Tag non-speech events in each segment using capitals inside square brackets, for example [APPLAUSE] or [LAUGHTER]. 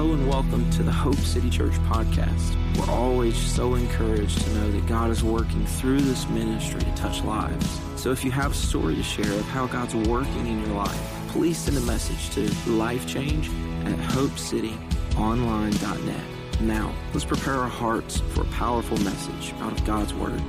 Hello and welcome to the Hope City Church podcast. We're always so encouraged to know that God is working through this ministry to touch lives. So if you have a story to share of how God's working in your life, please send a message to lifechange at hopecityonline.net. Now, let's prepare our hearts for a powerful message out of God's Word.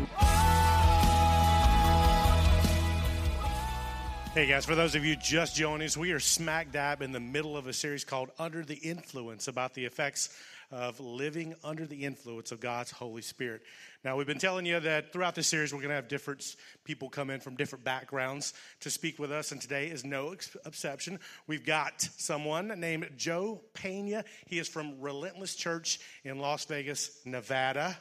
Hey guys, for those of you just joining us, we are smack dab in the middle of a series called Under the Influence about the effects of living under the influence of God's Holy Spirit. Now, we've been telling you that throughout this series, we're going to have different people come in from different backgrounds to speak with us, and today is no exception. We've got someone named Joe Pena. He is from Relentless Church in Las Vegas, Nevada.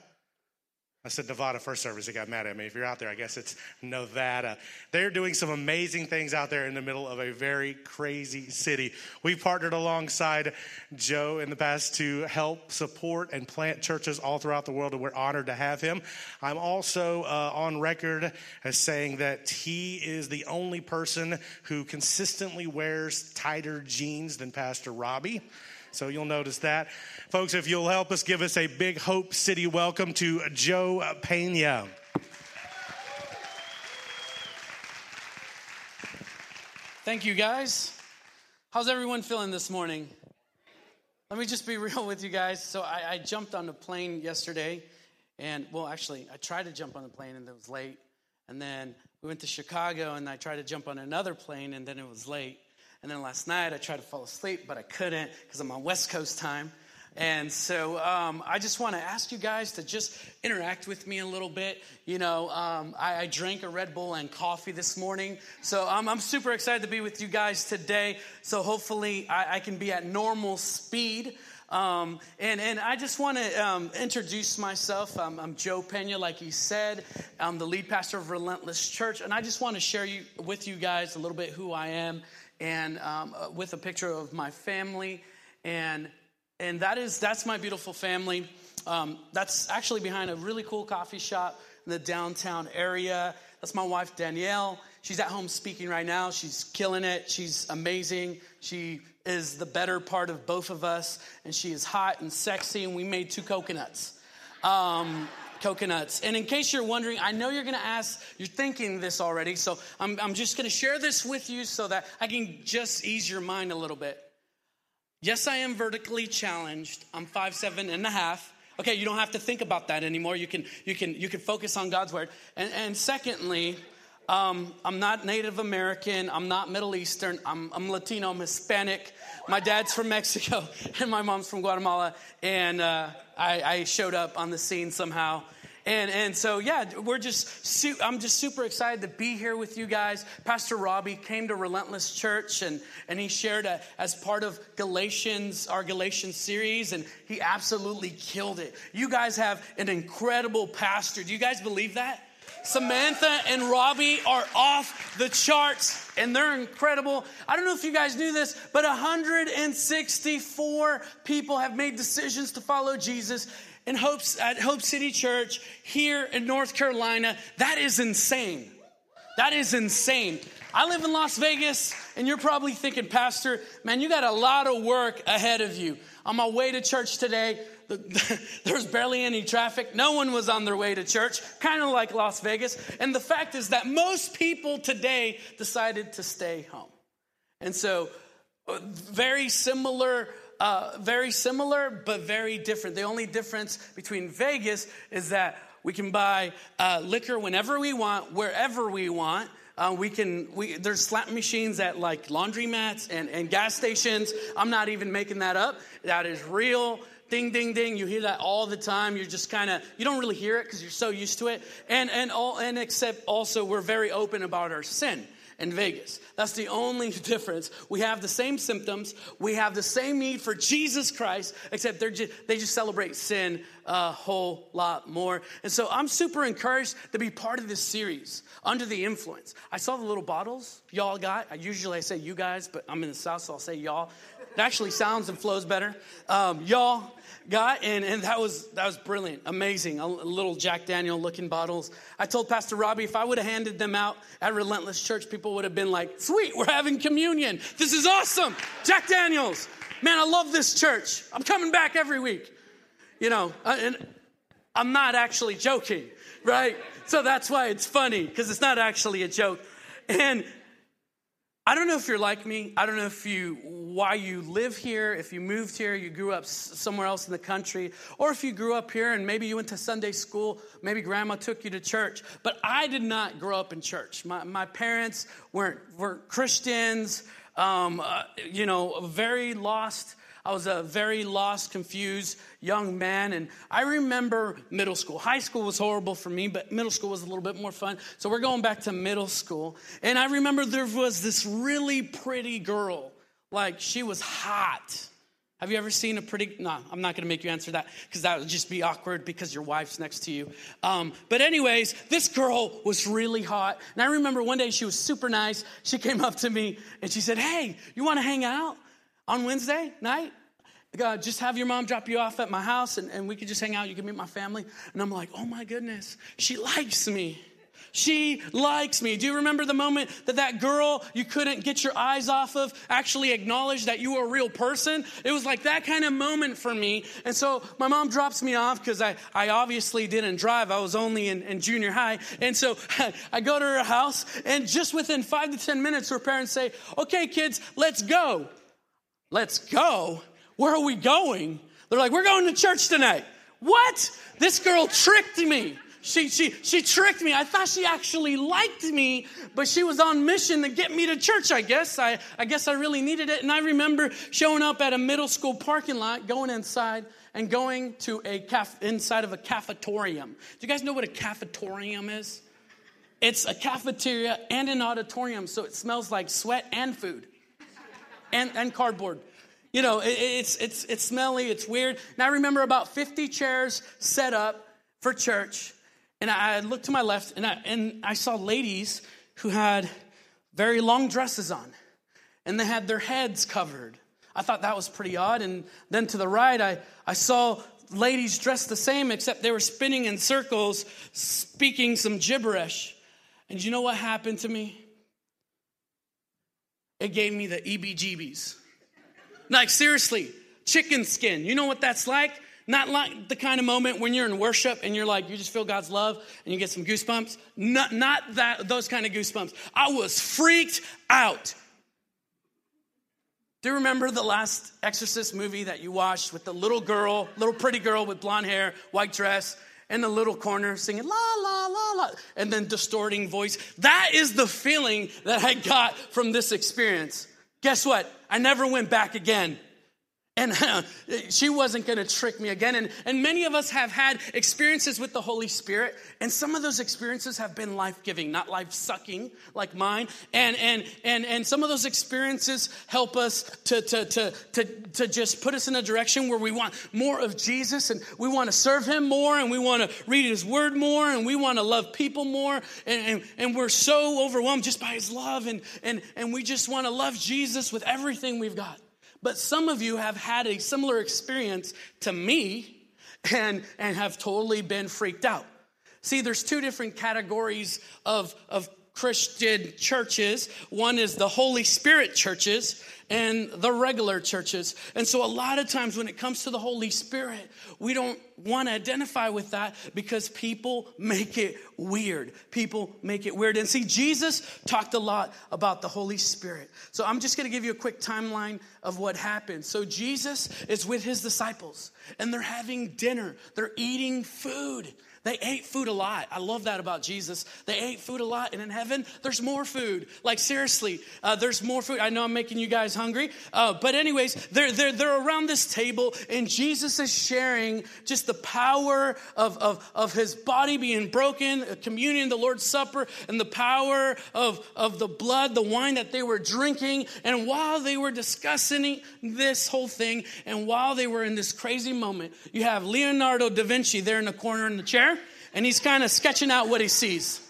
I said Nevada first service. They got mad at me. If you're out there, I guess it's Nevada. They're doing some amazing things out there in the middle of a very crazy city. We partnered alongside Joe in the past to help support and plant churches all throughout the world, and we're honored to have him. I'm also uh, on record as saying that he is the only person who consistently wears tighter jeans than Pastor Robbie. So you'll notice that. Folks, if you'll help us give us a big Hope City welcome to Joe Pena. Thank you, guys. How's everyone feeling this morning? Let me just be [LAUGHS] real with you guys. So, I, I, jumped on the plane yesterday, and well, actually, I tried to jump on the plane and it was late. And then we went to Chicago, and I tried to jump on another plane, and then it was late. And then last night I tried to fall asleep, but I couldn't because I'm on West Coast time. And so um, I just want to ask you guys to just interact with me a little bit. You know, um, I, I, drank a Red Bull and coffee this morning. So I'm, I'm super excited to be with you guys today. So hopefully I, I can be at normal speed. Um, and, and I just want to um, introduce myself. I'm, I'm, Joe Pena, like he said. I'm the lead pastor of Relentless Church. And I just want to share you, with you guys a little bit who I am and um, uh, with a picture of my family. And, and that is, that's my beautiful family. Um, that's actually behind a really cool coffee shop in the downtown area. That's my wife, Danielle. She's at home speaking right now. She's killing it. She's amazing. She is the better part of both of us, and she is hot and sexy, and we made two coconuts. Um, coconuts. And in case you're wondering, I know you're going to ask, you're thinking this already, so I'm, I'm just going to share this with you so that I can just ease your mind a little bit. Yes, I am vertically challenged. I'm five seven and a half. Okay, you don't have to think about that anymore. You can you can you can focus on God's word. And, and secondly, um, I'm not Native American. I'm not Middle Eastern. I'm, I'm, Latino. I'm Hispanic. My dad's from Mexico, [LAUGHS] and my mom's from Guatemala. And uh, I, I, showed up on the scene somehow. And, and so, yeah, we're just, su- I'm just super excited to be here with you guys. Pastor Robbie came to Relentless Church and, and he shared a, as part of Galatians, our Galatians series, and he absolutely killed it. You guys have an incredible pastor. Do you guys believe that? Samantha and Robbie are off the charts and they're incredible. I don't know if you guys knew this, but 164 people have made decisions to follow Jesus in Hope, at Hope City Church here in North Carolina. That is insane. That is insane. I live in Las Vegas, and you're probably thinking, Pastor, man, you got a lot of work ahead of you. On my way to church today, [LAUGHS] there was barely any traffic. No one was on their way to church, kind of like Las Vegas. And the fact is that most people today decided to stay home. And so, uh, very similar, uh, very similar, but very different. The only difference between Vegas is that we can buy uh, liquor whenever we want, wherever we want. Uh, we can, we, there's slot machines at like laundromats and, and gas stations. I'm not even making that up. That is real. Ding, ding, ding. You hear that all the time. You're just kind of, you don't really hear it because you're so used to it. And, and all, and except also we're very open about our sin in Vegas. That's the only [LAUGHS] difference. We have the same symptoms. We have the same need for Jesus Christ, except they're just, they just celebrate sin a whole lot more. And so I'm super encouraged to be part of this series, Under the Influence. I saw the little bottles y'all got. I usually I say you guys, but I'm in the South, so I'll say y'all. It actually sounds and flows better. Um, y'all got, and, and that was that was brilliant, amazing. A little Jack Daniel looking bottles. I told Pastor Robbie if I would have handed them out at Relentless Church, people would have been like, "Sweet, we're having communion. This is awesome, Jack Daniels." Man, I love this church. I'm coming back every week. You know, uh, and I'm not actually joking, right? So that's why it's funny because it's not actually a joke. And I don't know if you're like me. I don't know if you why you live here, if you moved here, you grew up somewhere else in the country, or if you grew up here and maybe you went to Sunday school, maybe grandma took you to church. But I did not grow up in church. My, my parents weren't, weren't Christians, um, uh, you know, very lost I was a very lost, confused young man. And I remember middle school. High school was horrible for me, but middle school was a little bit more fun. So we're going back to middle school. And I remember there was this really pretty girl. Like, she was hot. Have you ever seen a pretty? No, I'm not going to make you answer that because that would just be awkward because your wife's next to you. Um, but anyways, this girl was really hot, and I remember one day she was super nice. She came up to me and she said, "Hey, you want to hang out?" On Wednesday night. God, just have your mom drop you off at my house and, and we could just hang out. You can meet my family. And I'm like, oh my goodness, she likes me. She likes me. Do you remember the moment that that girl you couldn't get your eyes off of actually acknowledged that you were a real person? It was like that kind of moment for me. And so my mom drops me off because I, I obviously didn't drive. I was only in, in junior high. And so [LAUGHS] I go to her house, and just within five to 10 minutes, her parents say, Okay, kids, let's go. Let's go? Where are we going? They're like, We're going to church tonight. What? This girl tricked me. She, she, she tricked me. I thought she actually liked me, but she was on mission to get me to church, I guess. I, I guess I really needed it. And I remember showing up at a middle school parking lot, going inside, and going to a caf- inside of a cafetorium. Do you guys know what a cafetorium is? It's a cafeteria and an auditorium, so it smells like sweat and food and, and cardboard. You know, it, it's, it's, it's smelly, it's weird. And I remember about 50 chairs set up for church. And I looked to my left and I, and I saw ladies who had very long dresses on and they had their heads covered. I thought that was pretty odd. And then to the right, I, I saw ladies dressed the same, except they were spinning in circles, speaking some gibberish. And you know what happened to me? It gave me the EBGBs. like, seriously, chicken skin. You know what that's like? Not like the kind of moment when you're in worship and you're like, you just feel God's love and you get some goosebumps. Not, not that, those kind of goosebumps. I was freaked out. Do you remember the last Exorcist movie that you watched with the little girl, little pretty girl with blonde hair, white dress, in the little corner singing la la la la and then distorting voice. That is the feeling that i got from this experience. Guess what? I never went back again and [LAUGHS] uh, she wasn't going to trick me again. And, and many of us have had experiences with the Holy Spirit, and some of those experiences have been life giving, not life sucking like mine. And, and, and, and some of those experiences help us to, to, to, to, to just put us in a direction where we want more of Jesus, and we want to serve Him more, and we want to read His Word more, and we want to love people more. And, and, and we're so overwhelmed just by His love, and, and, and we just want to love Jesus with everything we've got. But some of you have had a similar experience to me and, and have totally been freaked out. See, there's two different categories of, of Christian churches. One is the Holy Spirit churches and the regular churches. And so, a lot of times when it comes to the Holy Spirit, we don't want to identify with that because people make it weird. People make it weird. And see, Jesus talked a lot about the Holy Spirit. So, I'm just going to give you a quick timeline of what happened. So, Jesus is with his disciples and they're having dinner, they're eating food. They ate food a lot. I love that about Jesus. They ate food a lot. And in heaven, there's more food. Like, seriously, uh, there's more food. I know I'm making you guys hungry. Uh, but, anyways, they're, they're, they're around this table, and Jesus is sharing just the power of, of, of his body being broken, communion, the Lord's Supper, and the power of, of the blood, the wine that they were drinking. And while they were discussing this whole thing, and while they were in this crazy moment, you have Leonardo da Vinci there in the corner in the chair and he's kind of sketching out what he sees.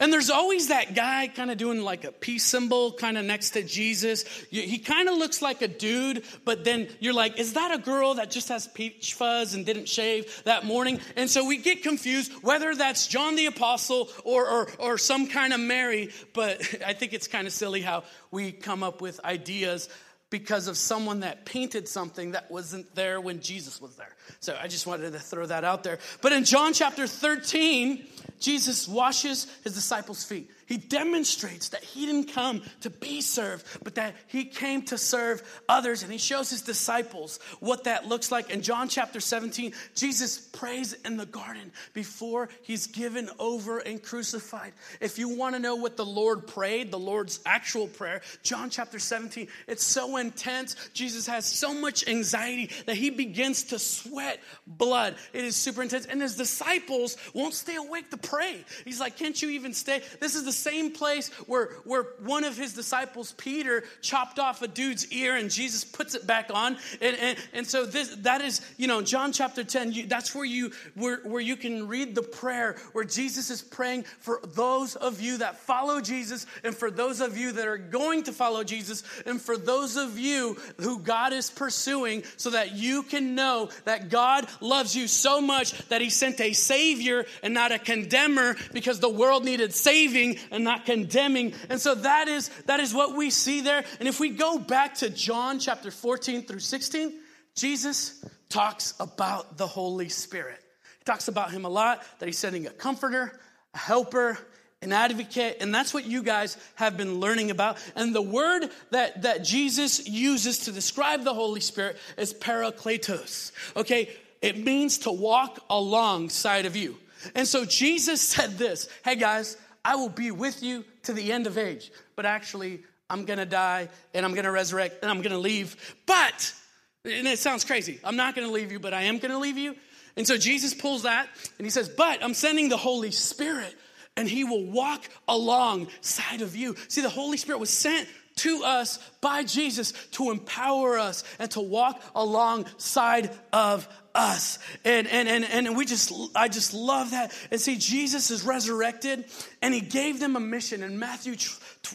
And there's always that guy kind of doing like a peace symbol kind of next to Jesus. He kind of looks like a dude, but then you're like, is that a girl that just has peach fuzz and didn't shave that morning? And so we get confused whether that's John the Apostle or, or, or some kind of Mary. But [LAUGHS] I think it's kind of silly how we come up with ideas because of someone that painted something that wasn't there when Jesus was there. So I just wanted to throw that out there. But in John chapter 13, Jesus washes his disciples' feet. He demonstrates that he didn't come to be served, but that he came to serve others. And he shows his disciples what that looks like. In John chapter 17, Jesus prays in the garden before he's given over and crucified. If you want to know what the Lord prayed, the Lord's actual prayer, John chapter 17, it's so intense. Jesus has so much anxiety that he begins to sweat blood. It is super intense. And his disciples won't stay awake to pray. He's like, Can't you even stay? This is the same place where, where one of his disciples, Peter, chopped off a dude's ear and Jesus puts it back on. And, and, and so this, that is, you know, John chapter 10, you, that's where you, where, where you can read the prayer where Jesus is praying for those of you that follow Jesus and for those of you that are going to follow Jesus and for those of you who God is pursuing so that you can know that God loves you so much that he sent a savior and not a condemner because the world needed saving and not condemning. And so that is, that is what we see there. And if we go back to John chapter 14 through 16, Jesus talks about the Holy Spirit. He talks about him a lot, that he's sending a comforter, a helper, an advocate, and that's what you guys have been learning about. And the word that, that Jesus uses to describe the Holy Spirit is parakletos. Okay, it means to walk alongside of you. And so Jesus said this Hey guys, I will be with you to the end of age. But actually, I'm gonna die and I'm gonna resurrect and I'm gonna leave. But, and it sounds crazy, I'm not gonna leave you, but I am gonna leave you. And so Jesus pulls that and he says, But I'm sending the Holy Spirit and he will walk alongside of you. See, the Holy Spirit was sent to us by Jesus to empower us and to walk alongside of us. And, and, and, and we just, I just love that. And see, Jesus is resurrected and he gave them a mission in Matthew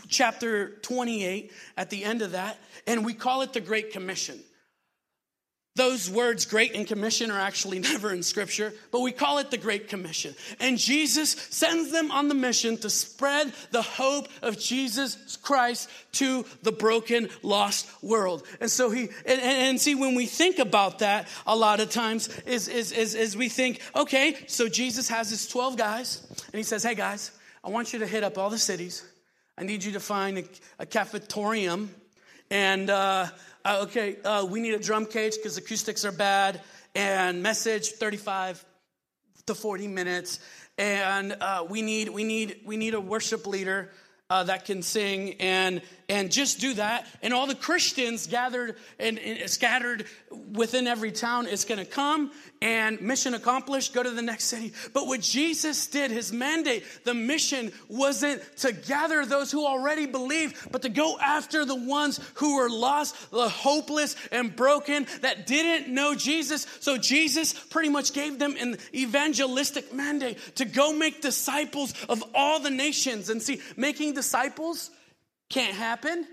chapter 28 at the end of that. And we call it the Great Commission. Those words, great and commission, are actually [LAUGHS] never in scripture, but we call it the Great Commission. And Jesus sends them on the mission to spread the hope of Jesus Christ to the broken, lost world. And so he, and, and see, when we think about that, a lot of times is, is, is, is we think, okay, so Jesus has his 12 guys, and he says, hey guys, I want you to hit up all the cities. I need you to find a, a cafetorium and, uh, uh, okay, uh, we need a drum cage because acoustics are bad, and message 35 to 40 minutes, and uh, we need we need we need a worship leader uh, that can sing and and just do that. And all the christians gathered and, and scattered within every town. Is going to come and mission accomplished. Go to the next city. But what jesus did his mandate the mission wasn't to gather those who already believe but to go after the ones who were lost the hopeless and broken that didn't know jesus. So jesus pretty much gave them an evangelistic mandate to go make disciples of all the nations and see making disciples can't happen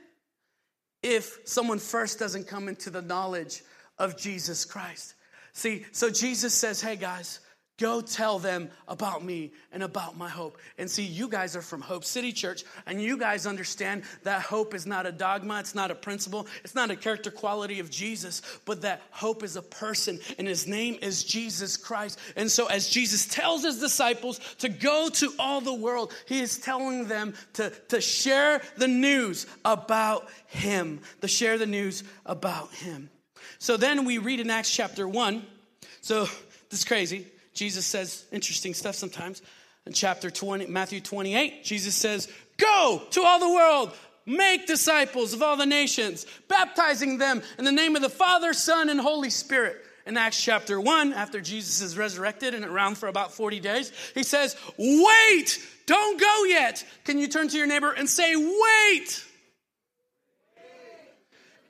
if someone first doesn't come into the knowledge of Jesus Christ. See, so Jesus says, hey guys, Go tell them about me and about my hope. And see, you guys are from Hope City Church, and you guys understand that hope is not a dogma, it's not a principle, it's not a character quality of Jesus, but that hope is a person, and his name is Jesus Christ. And so, as Jesus tells his disciples to go to all the world, he is telling them to, to share the news about him, to share the news about him. So then we read in Acts chapter 1. So, this is crazy. Jesus says interesting stuff sometimes. In chapter 20, Matthew 28, Jesus says, Go to all the world, make disciples of all the nations, baptizing them in the name of the Father, Son, and Holy Spirit. In Acts chapter 1, after Jesus is resurrected and around for about 40 days, he says, Wait, don't go yet. Can you turn to your neighbor and say, Wait?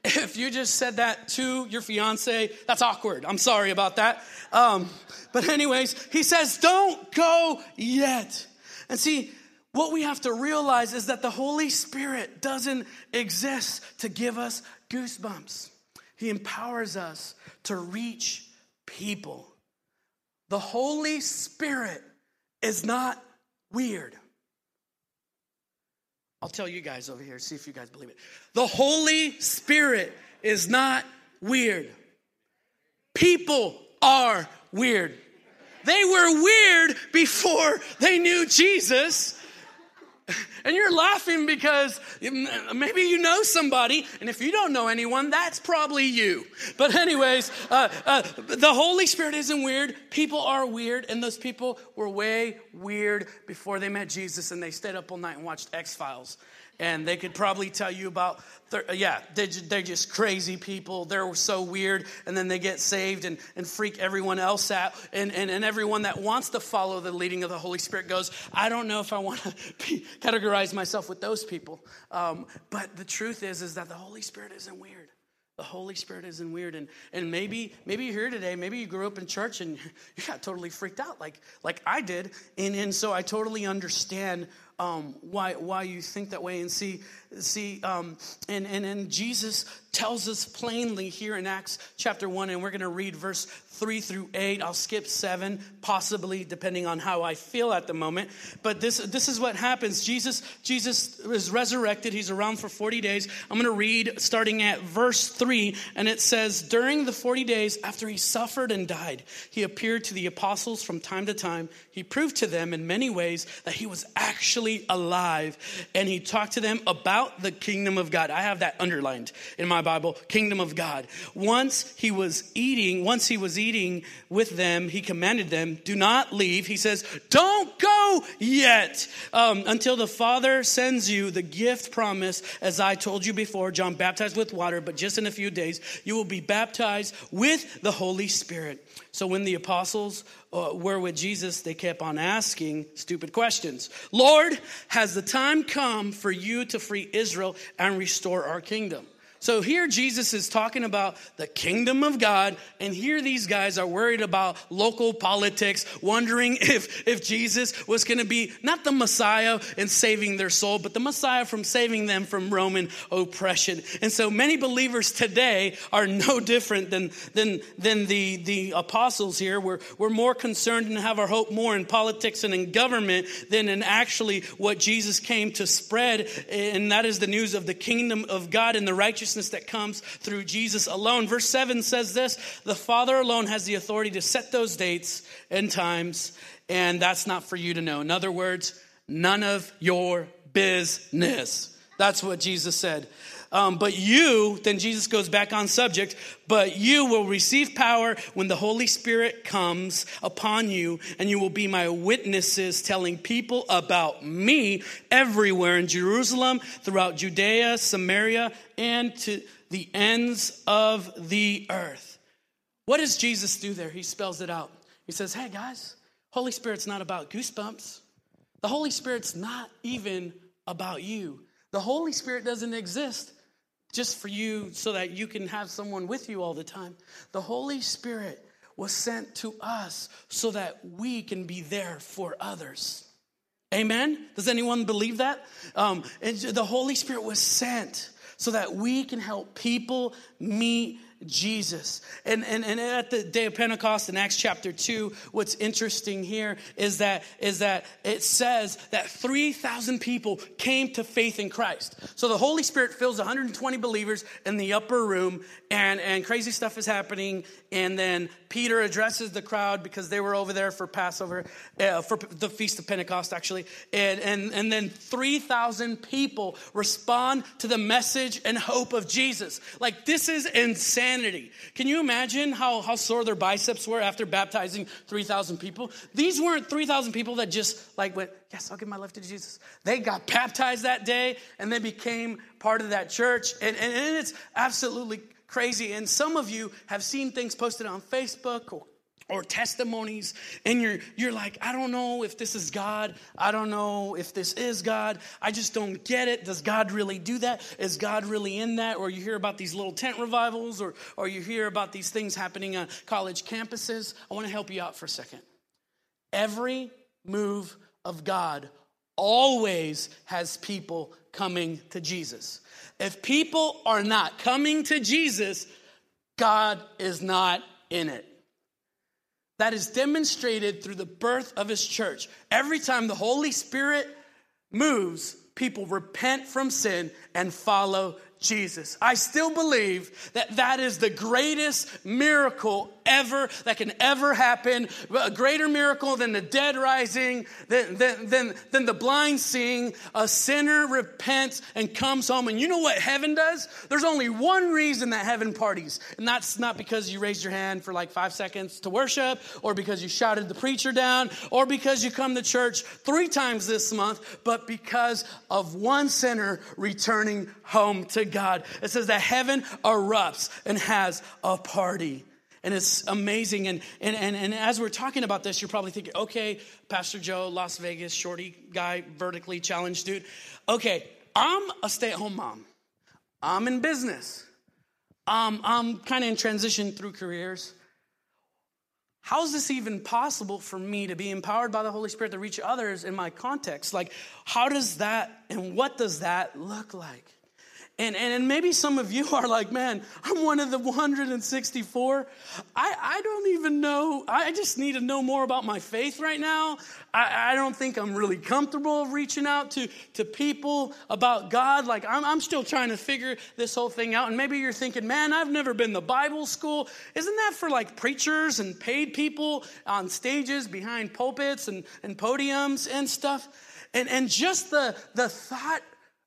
If you just said that to your fiance, that's awkward. I'm sorry about that. Um, but, anyways, he says, Don't go yet. And see, what we have to realize is that the Holy Spirit doesn't exist to give us goosebumps. He empowers us to reach people. The Holy Spirit is not weird. I'll tell you guys over here, see if you guys believe it. The Holy Spirit is not weird. People are weird. They were weird before they knew Jesus. [LAUGHS] And you're laughing because maybe you know somebody, and if you don't know anyone, that's probably you. But, anyways, uh, uh, the Holy Spirit isn't weird. People are weird, and those people were way weird before they met Jesus, and they stayed up all night and watched X Files and they could probably tell you about yeah they're, they're just crazy people they're so weird and then they get saved and, and freak everyone else out and, and, and everyone that wants to follow the leading of the holy spirit goes i don't know if i want to [LAUGHS] categorize myself with those people um, but the truth is is that the holy spirit isn't weird the Holy Spirit isn't weird. And, and maybe, maybe you're here today, maybe you grew up in church and [LAUGHS] you got totally freaked out like, like I did. And, and so I totally understand um, why, why you think that way. And see, see um, and, and, and Jesus tells us plainly here in Acts chapter 1, and we're going to read verse 3 through 8. I'll skip 7, possibly, depending on how I feel at the moment. But this, this is what happens. Jesus, Jesus is resurrected. He's around for 40 days. I'm going to read starting at verse 3, and it says, During the 40 days after he suffered and died, he appeared to the apostles from time to time. He proved to them in many ways that he was actually alive, and he talked to them about the kingdom of God. I have that underlined in my Bible, kingdom of God. Once he was eating, once he was eating with them, he commanded them, do not leave. He says, don't go yet um, until the Father sends you the gift promised, as I told you before. John baptized with water, but just in a few days, you will be baptized with the Holy Spirit. So when the apostles uh, were with Jesus, they kept on asking stupid questions. Lord, has the time come for you to free Israel and restore our kingdom? So here Jesus is talking about the kingdom of God, and here these guys are worried about local politics, wondering [LAUGHS] if, if Jesus was going to be not the Messiah and saving their soul, but the Messiah from saving them from Roman oppression. And so many believers today are no [LAUGHS] different than, than, than the, the apostles here. We're, we're more concerned and have our hope more in politics and in government than in actually what Jesus came to spread, and that is the news of the kingdom of God and the righteousness righteousness that comes through Jesus alone. Verse 7 says this The Father alone has the authority to set those dates and times, and that's not for you to know. In other words, none of your business. That's what Jesus said. Um, but you, then Jesus goes back on subject, but you will receive power when the Holy Spirit comes upon you, and you will be my witnesses, telling people about me everywhere in Jerusalem, throughout Judea, Samaria, and to the ends of the earth. What does Jesus do there? He spells it out. He says, Hey guys, Holy Spirit's not about goosebumps. The Holy Spirit's not even about you. The Holy Spirit doesn't exist just for you so that you can have someone with you all the time. The Holy Spirit was sent to us so that we can be there for others. Amen? Does anyone believe that? Um, and the Holy Spirit was sent so that we can help people meet Jesus. And, and, and at the day of Pentecost in Acts chapter 2, what's interesting here is that, is that it says that 3,000 people came to faith in Christ. So the Holy Spirit fills 120 believers in the upper room, and, and crazy stuff is happening. And then Peter addresses the crowd because they were over there for Passover, uh, for the Feast of Pentecost, actually. And, and, and then 3,000 people respond to the message and hope of Jesus. Like, this is insanity. Can you imagine how, how sore their biceps were after baptizing 3,000 people? These weren't 3,000 people that just like went, Yes, I'll give my life to Jesus. They got baptized that day and they became part of that church. And, and, and it's absolutely crazy. And some of you have seen things posted on Facebook or or testimonies and you're you're like I don't know if this is God. I don't know if this is God. I just don't get it. Does God really do that? Is God really in that? Or you hear about these little tent revivals or or you hear about these things happening on college campuses. I want to help you out for a second. Every move of God always has people coming to Jesus. If people are not coming to Jesus, God is not in it. That is demonstrated through the birth of his church. Every time the Holy Spirit moves, people repent from sin and follow Jesus. I still believe that that is the greatest miracle ever that can ever happen. A greater miracle than the dead rising, than, than, than, than the blind seeing. A sinner repents and comes home. And you know what heaven does? There's only one reason that heaven parties. And that's not because you raised your hand for like five seconds to worship, or because you shouted the preacher down, or because you come to church three times this month, but because of one sinner returning home to God. It says that heaven erupts and has a party. And it's amazing. And, and, and, and as we're talking about this, you're probably thinking, okay, Pastor Joe, Las Vegas, shorty guy, vertically challenged dude. Okay, I'm a stay at home mom. I'm in business. Um, I'm kind of in transition through careers. How is this even possible for me to be empowered by the Holy Spirit to reach others in my context? Like, how does that and what does that look like? And, and, maybe some of you [LAUGHS] are like, man, I'm one of the 164. I, I don't even know. I just need to know more about my faith right now. I, I don't think I'm really comfortable reaching out to, to people about God. Like, I'm, I'm still trying to figure this whole thing out. And maybe you're thinking, man, I've never been to Bible school. Isn't that for like preachers and paid people on stages behind pulpits and, and podiums and stuff? And, and just the, the thought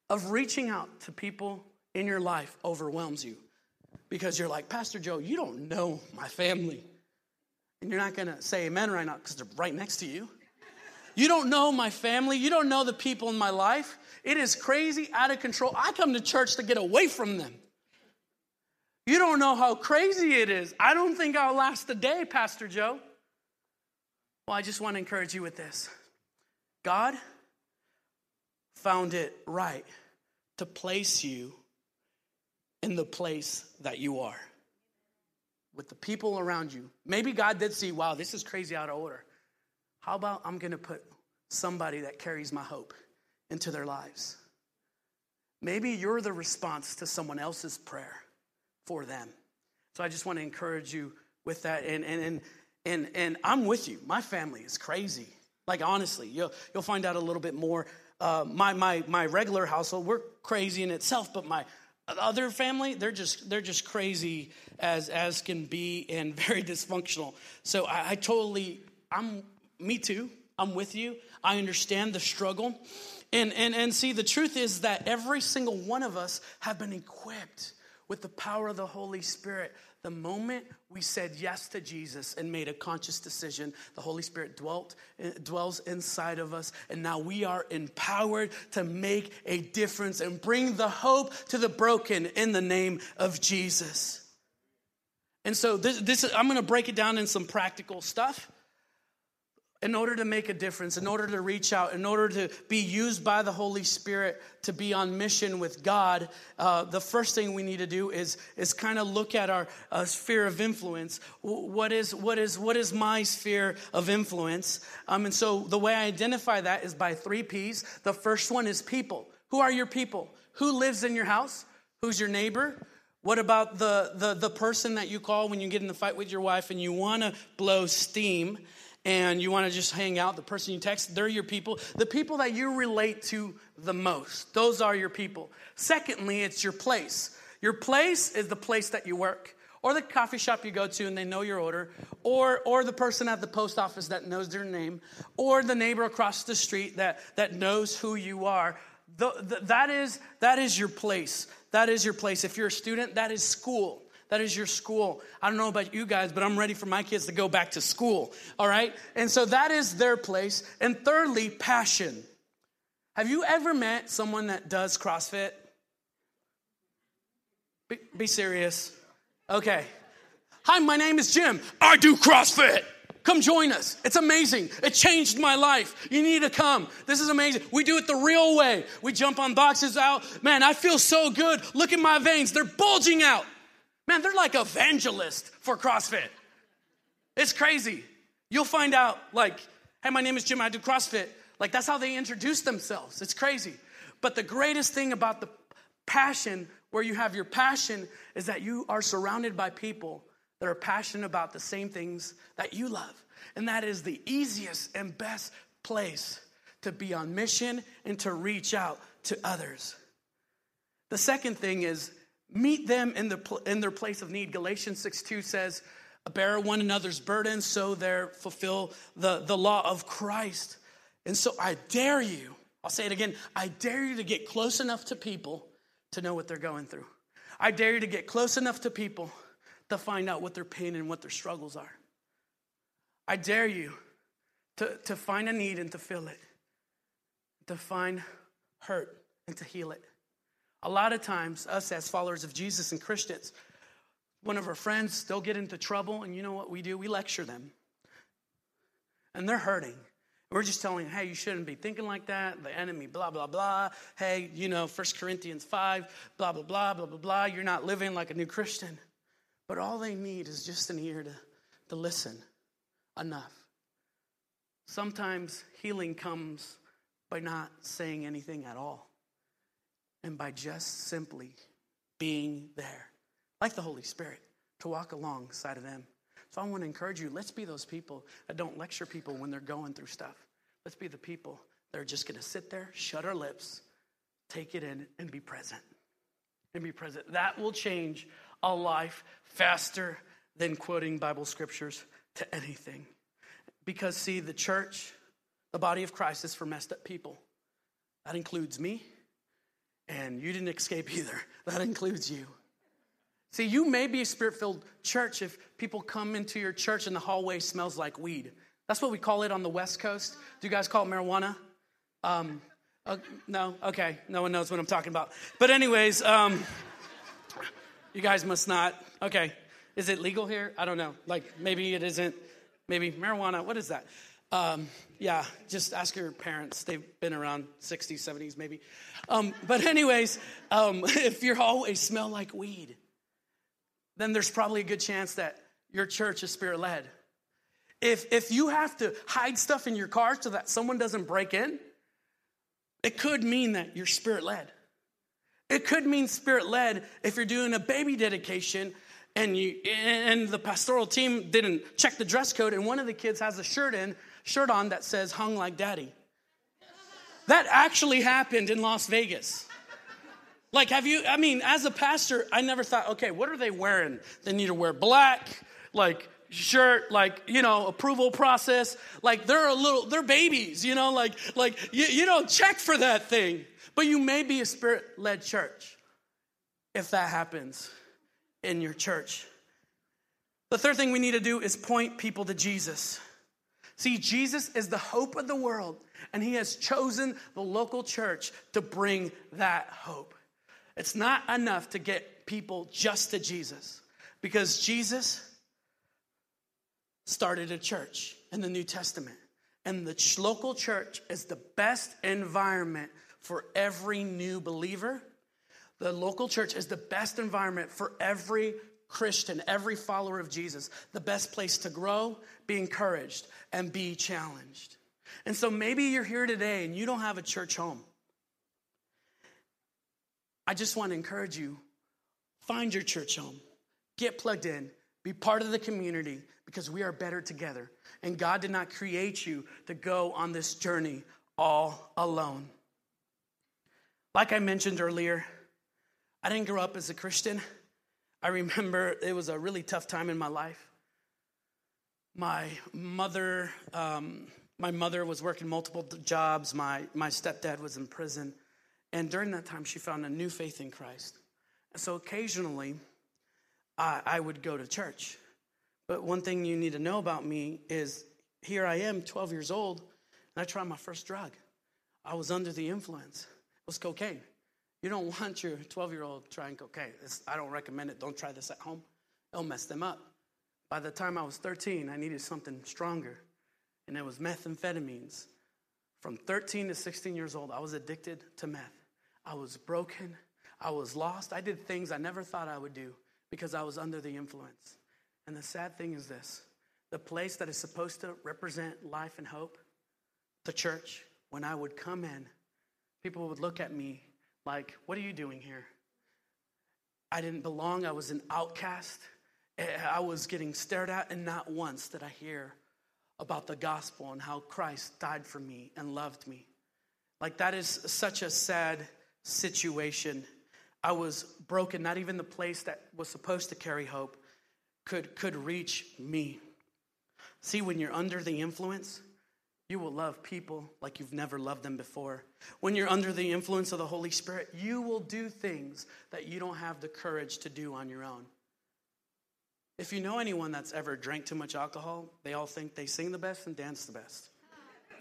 of reaching out to people in your life overwhelms you because you're like, Pastor Joe, you don't know my family. And you're not going to say amen right now because they're right next to you. You don't know my family. You don't know the people in my life. It is crazy, out of control. I come to church to get away from them. You don't know how crazy it is. I don't think I'll last a day, Pastor Joe. Well, I just want to encourage you with this God found it right to place you in the place that you are with the people around you. Maybe God did see, wow, this is crazy out of order. How about I'm going to put somebody that carries my hope into their lives? Maybe you're the response to someone else's prayer for them. So I just want to encourage you with that. And, and, and, and, and I'm with you. My family is crazy. Like, honestly, you'll, you'll find out a little bit more uh, my, my, my regular household, we're crazy in itself, but my other family, they're just, they're just crazy as, as can be and [LAUGHS] very dysfunctional. So I, I totally, I'm, me too. I'm with you. I understand the struggle. And, and, and see, the truth is that every single one of us have been equipped with the power of the Holy Spirit the moment we said yes to Jesus and made a conscious decision, the Holy Spirit dwelt, eh, dwells inside of us, and now we are empowered to make a difference and bring the hope to the broken in the name of Jesus. And so this, this I'm going to break it down in some practical stuff in order to make a difference, in order to reach out, in order to be used by the Holy Spirit to be on mission with God, uh, the first thing we need to do is, is kind of look at our uh, sphere of influence. What is, what, is, what is my sphere of influence? Um, and so the way I identify that is by three P's. The first one is people. Who are your people? Who lives in your house? Who's your neighbor? What about the, the, the person that you call when you get in the fight with your wife and you want to blow steam? And you want to just hang out, the person you text, they're your people. The people that you relate to the most, those are your people. Secondly, it's your place. Your place is the place that you work, or the coffee shop you go to and they know your order, or, or the person at the post office that knows their name, or the neighbor across the street that, that knows who you are. The, the, that, is, that is your place. That is your place. If you're a student, that is school. That is your school. I don't know about you guys, but I'm ready for my kids to go back to school. All right? And so that is their place. And thirdly, passion. Have you ever met someone that does CrossFit? Be, be serious. Okay. Hi, my name is Jim. I do CrossFit. Come join us. It's amazing. It changed my life. You need to come. This is amazing. We do it the real way. We jump on boxes out. Man, I feel so good. Look at my veins. They're bulging out. Man, they're like evangelists for CrossFit. It's crazy. You'll find out, like, hey, my name is Jim, I do CrossFit. Like that's how they introduce themselves. It's crazy. But the greatest thing about the passion, where you have your passion, is that you are surrounded by people that are passionate about the same things that you love. And that is the easiest and best place to be on mission and to reach out to others. The second thing is meet them in, the, in their place of need. Galatians 6 2 says, Bear one another's burdens so they fulfill the, the law of Christ. And so I dare you, I'll say it again, I dare you to get close enough to people to know what they're going through. I dare you to get close enough to people to find out what their pain and what their struggles are. I dare you to, to find a need and to fill it, to find hurt and to heal it. A lot of times, us as followers of Jesus and Christians, one of our friends, they'll get into trouble, and you know what we do? We lecture them. And they're hurting. We're just telling them, hey, you shouldn't be thinking like that. The enemy, blah, blah, blah. Hey, you know, 1 Corinthians 5, blah, blah, blah, blah, blah, blah. You're not living like a new Christian. But all they need is just an ear to, to listen enough. Sometimes healing comes by not saying anything at all and by just simply being there, like the Holy Spirit, to walk alongside of them. So I want to encourage you let's be those people that don't lecture people when they're going through stuff. Let's be the people that are just going to sit there, shut our lips, take it in, and be present. And be present. That will change a life faster than quoting Bible scriptures to anything. Because, see, the church, the body of Christ, is for messed up people. That includes me, and you didn't escape either. [LAUGHS] That includes you. See, you may be a spirit filled church if people come into your church and the hallway smells like weed. That's what we call it on the West Coast. Do you guys call it marijuana? Um, uh, no? Okay. No one knows what I'm talking about. But, anyways, um, you guys must not. Okay. Is it legal here? I don't know. Like, maybe it isn't maybe marijuana. What is that? Um, yeah, just ask your parents. They've been around 60s, 70s, maybe. Um, but, anyways, um, [LAUGHS] if your always smell like weed, then there's probably a good chance that your church is spirit led. If, if you have to hide stuff in your car so that someone doesn't break in, it could mean that you're spirit led. It could mean spirit led if you're doing a baby dedication and you and the pastoral team didn't check the dress code and one of the kids has a shirt in shirt on that says hung like daddy. That actually happened in las vegas. Like have you i mean as a pastor i never thought okay what are they wearing? They need to wear black like shirt like you know approval process. Like they're a little they're babies you know like like you, you don't check for that thing. But you may be a spirit-led church if that happens in your church. The third thing we need to do is point people to Jesus. See, Jesus is the hope of the world, and He has chosen the local church to bring that hope. It's not enough to get people just to Jesus because Jesus started a church in the New Testament, and the local church is the best environment for every new believer the local church is the best environment for every Christian, every follower of Jesus, the best place to grow, be encouraged, and be challenged. And so maybe you're here today and you don't have a church home. I just want to encourage you find your church home, get plugged in, be part of the community because we are better together. And God did not create you to go on this journey all alone. Like I mentioned earlier, I didn't grow up as a Christian. I remember it was a really tough time in my life. My mother, um, my mother was working multiple jobs. My, my stepdad was in prison. And during that time, she found a new faith in Christ. So occasionally, I, I would go to church. But one thing you need to know about me is here I am, 12 years old, and I tried my first drug. I was under the influence. It was cocaine. You don't want your 12 year old trying. It's, I don't recommend it. Don't try this at home, it'll mess them up. By the time I was 13, I needed something stronger, and it was methamphetamines. From 13 to 16 years old, I was addicted to meth. I was broken. I was lost. I did things I never thought I would do because I was under the influence. And the sad thing is this the place that is supposed to represent life and hope, the church, when I would come in, people would look at me like, What are you doing here? I didn't belong. I was an outcast. I was getting stared at, and not once did I hear about the gospel and how Christ died for me and loved me. Like, that is such a sad situation. I was broken. Not even the place that was supposed to carry hope could, could reach me. See, when you're under the influence, you will love people like you've never loved them before. When you're under the influence of the Holy Spirit, you will do things that you don't have the courage to do on your own. If you know anyone that's ever drank too much alcohol, they all think they sing the best and dance the best.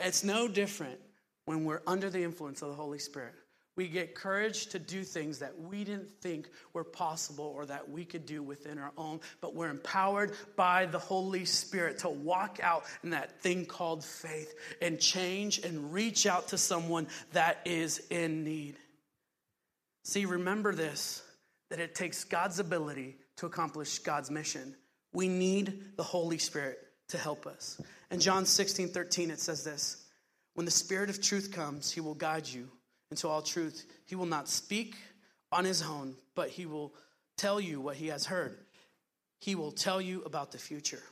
It's no different when we're under the influence of the Holy Spirit. We get courage to do things that we didn't think were possible or that we could do within our own, but we're empowered by the Holy Spirit to walk out in that thing called faith and change and reach out to someone that is in need. See, remember this that it takes God's ability to accomplish God's mission. We need the Holy Spirit to help us. In John 16 13, it says this When the Spirit of truth comes, he will guide you into all truth. He will not speak on his own, but he will tell you what he has heard. He will tell you about the future.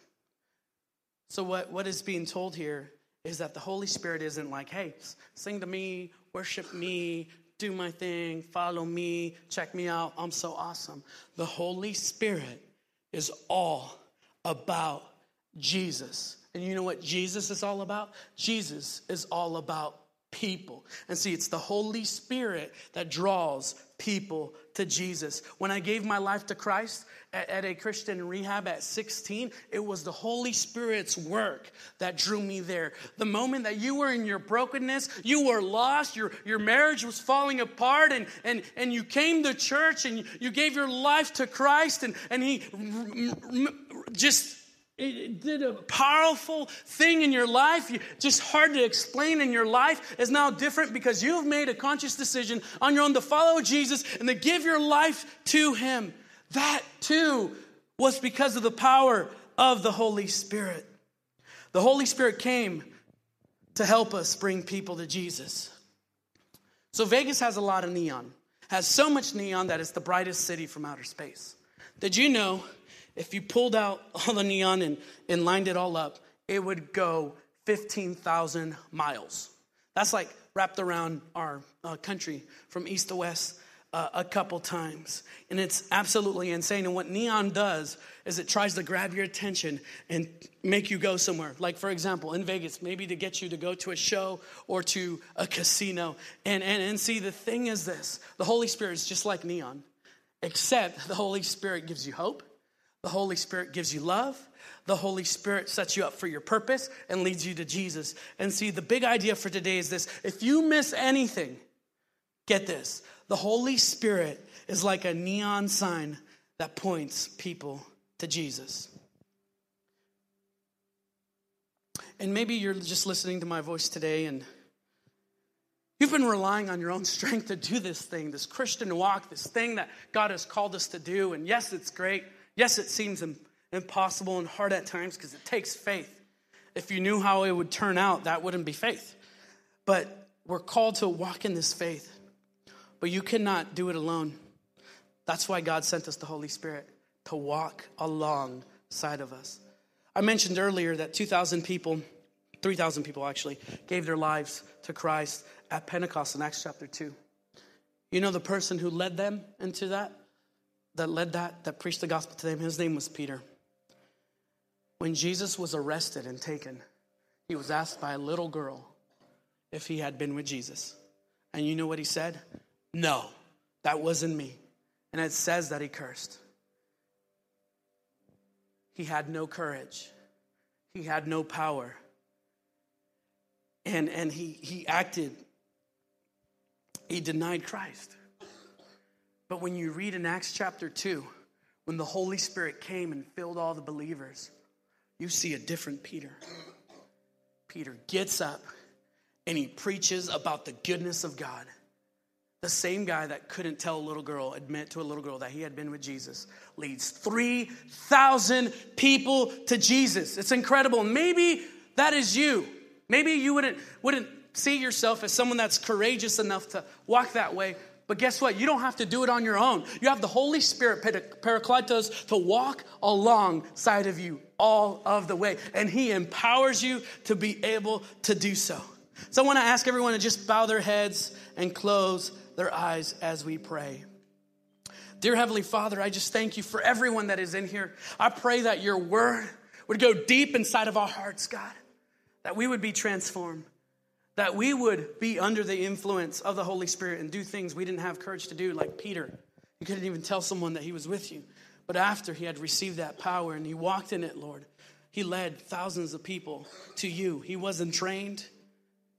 So, what, what is being told here is that the Holy Spirit isn't like, hey, sing to me, worship me, do my thing, follow me, check me out, I'm so awesome. The Holy Spirit is all about Jesus. And you know what Jesus is all about? Jesus is all about people. And see, it's the Holy Spirit that draws people to Jesus. When I gave my life to Christ at, at, a Christian rehab at 16, it was the Holy Spirit's work that drew me there. The moment that you were in your brokenness, you were lost, your, your marriage was falling apart, and, and, and you came to church and you gave your life to Christ, and, and He just it did a powerful thing in your life, just hard to explain in your life, is now different because you've made a conscious decision on your own to follow Jesus and to give your life to Him. That too was because of the power of the Holy Spirit. The Holy Spirit came to help us bring people to Jesus. So Vegas has a lot of neon, has so much neon that it's the brightest city from outer space. Did you know if you pulled out [LAUGHS] all the neon and, and lined it all up, it would go 15,000 miles. That's like wrapped around our uh, country from east to west uh, a couple times. And it's absolutely insane. And what neon does is it tries to grab your attention and make you go somewhere. Like, for example, in Vegas, maybe to get you to go to a show or to a casino. And, and, and see, the thing is this the Holy Spirit is just like neon, except the Holy Spirit gives you hope the Holy Spirit gives you love. The Holy Spirit sets you up for your purpose and leads you to Jesus. And see, the big idea for today is this if you miss anything, get this the Holy Spirit is like a neon sign that points people to Jesus. And maybe you're just listening to my voice today and you've been relying on your own strength to do this thing, this Christian walk, this thing that God has called us to do. And yes, it's great. Yes, it seems impossible and hard at times because it takes faith. If you knew how it would turn out, that wouldn't be faith. But we're called to walk in this faith. But you cannot do it alone. That's why God sent us the Holy Spirit to walk alongside of us. I mentioned earlier that 2,000 people, 3,000 people actually, gave their lives to Christ at Pentecost in Acts chapter 2. You know the person who led them into that? That led that, that preached the gospel to them, his name was Peter. When Jesus was arrested and taken, he was asked by a little girl if he had been with Jesus. And you know what he said? No, that wasn't me. And it says that he cursed. He had no courage, he had no power. And, and he, he acted, he denied Christ. But when you read in Acts chapter 2, when the Holy Spirit came and filled all the believers, you see a different Peter. Peter gets up and he preaches about the goodness of God. The same guy that couldn't tell a little girl, admit to a little girl that he had been with Jesus, leads 3,000 people to Jesus. It's incredible. Maybe that is you. Maybe you wouldn't, wouldn't see yourself as someone that's courageous enough to walk that way. But guess what? You don't have to do it on your own. You have the Holy Spirit, Parakletos, to walk alongside of you all of the way. And He empowers you to be able to do so. So I want to ask everyone to just bow their heads and close their eyes as we pray. Dear Heavenly Father, I just thank you for everyone that is in here. I pray that your word would go deep inside of our hearts, God, that we would be transformed, that we would be under the influence of the Holy Spirit and do things we didn't have courage to do, like Peter. He couldn't even tell someone that he was with you. But after he had received that power and he walked in it, Lord, he led thousands of people to you. He wasn't trained,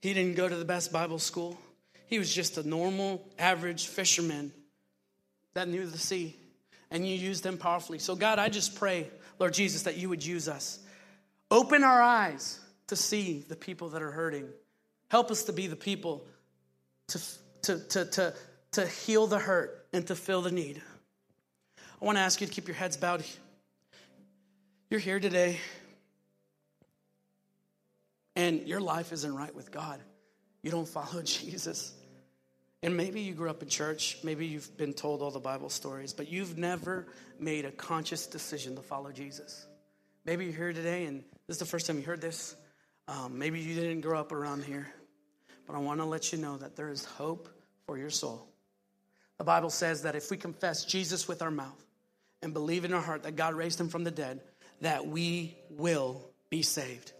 he didn't go to the best Bible school. He was just a normal, average fisherman that knew the sea, and you used him powerfully. So, God, I just pray, Lord Jesus, that you would use us. Open our eyes to see the people that are hurting. Help us to be the people to, to, to, to, to heal the hurt and to fill the need. I want to ask you to keep your heads bowed. You're here today, and your life isn't right with God. You don't follow [LAUGHS] Jesus. And maybe you grew up in church, maybe you've been told all the Bible stories, but you've never made a conscious decision to follow Jesus. Maybe you're here today and this is the first time you heard this. Um, maybe you didn't grow up around here, but I want to let you know that there is hope for your soul. The Bible says that if we confess Jesus with our mouth and believe in our heart that God raised him from the dead, that we will be saved.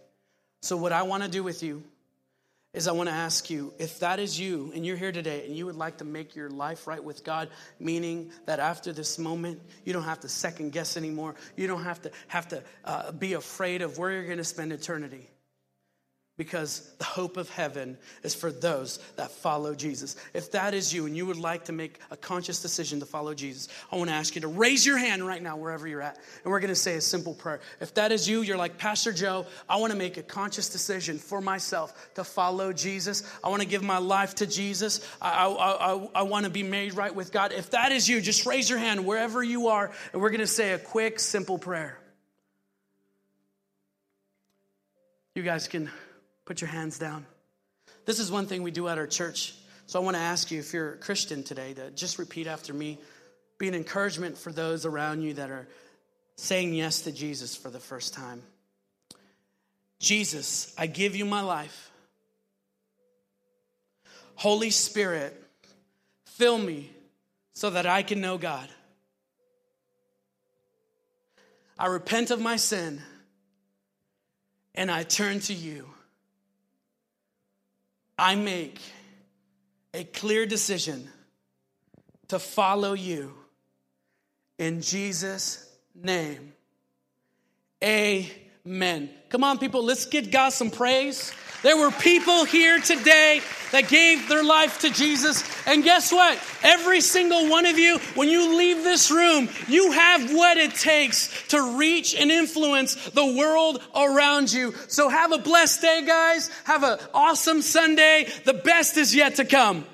So, what I want to do with you is I want to ask you if that is you and you're here today and you would like to make your life right with God, meaning that after this moment, you don't have to second guess anymore. You don't have to have to uh, be afraid of where you're going to spend eternity because the hope of heaven is for those that follow Jesus. If that is you and you would like to make a conscious decision to follow Jesus, I want to ask you to raise your hand right now, wherever you're at, and we're going to say a simple prayer. If that is you, you're like, Pastor Joe, I want to make a conscious decision for myself to follow Jesus. I want to give my life to Jesus. I, I, I, I want to be made right with God. If that is you, just raise your hand wherever you are, and we're going to say a quick, simple prayer. You guys can Put your hands down. This is one thing we do at our church. So I want to ask you, if you're a Christian today, to just repeat after me. Be an encouragement for those around you that are saying yes to Jesus for the first time. Jesus, I give you my life. Holy Spirit, fill me so that I can know God. I repent of my sin and I turn to you. I make a clear decision to follow you in Jesus' name. Amen. Come on, people, let's give God some praise. There were people here today that gave their life to Jesus. And guess what? Every single one of you, when you leave this room, you have what it takes to reach and influence the world around you. So have a blessed day, guys. Have an awesome Sunday. The best is yet to come.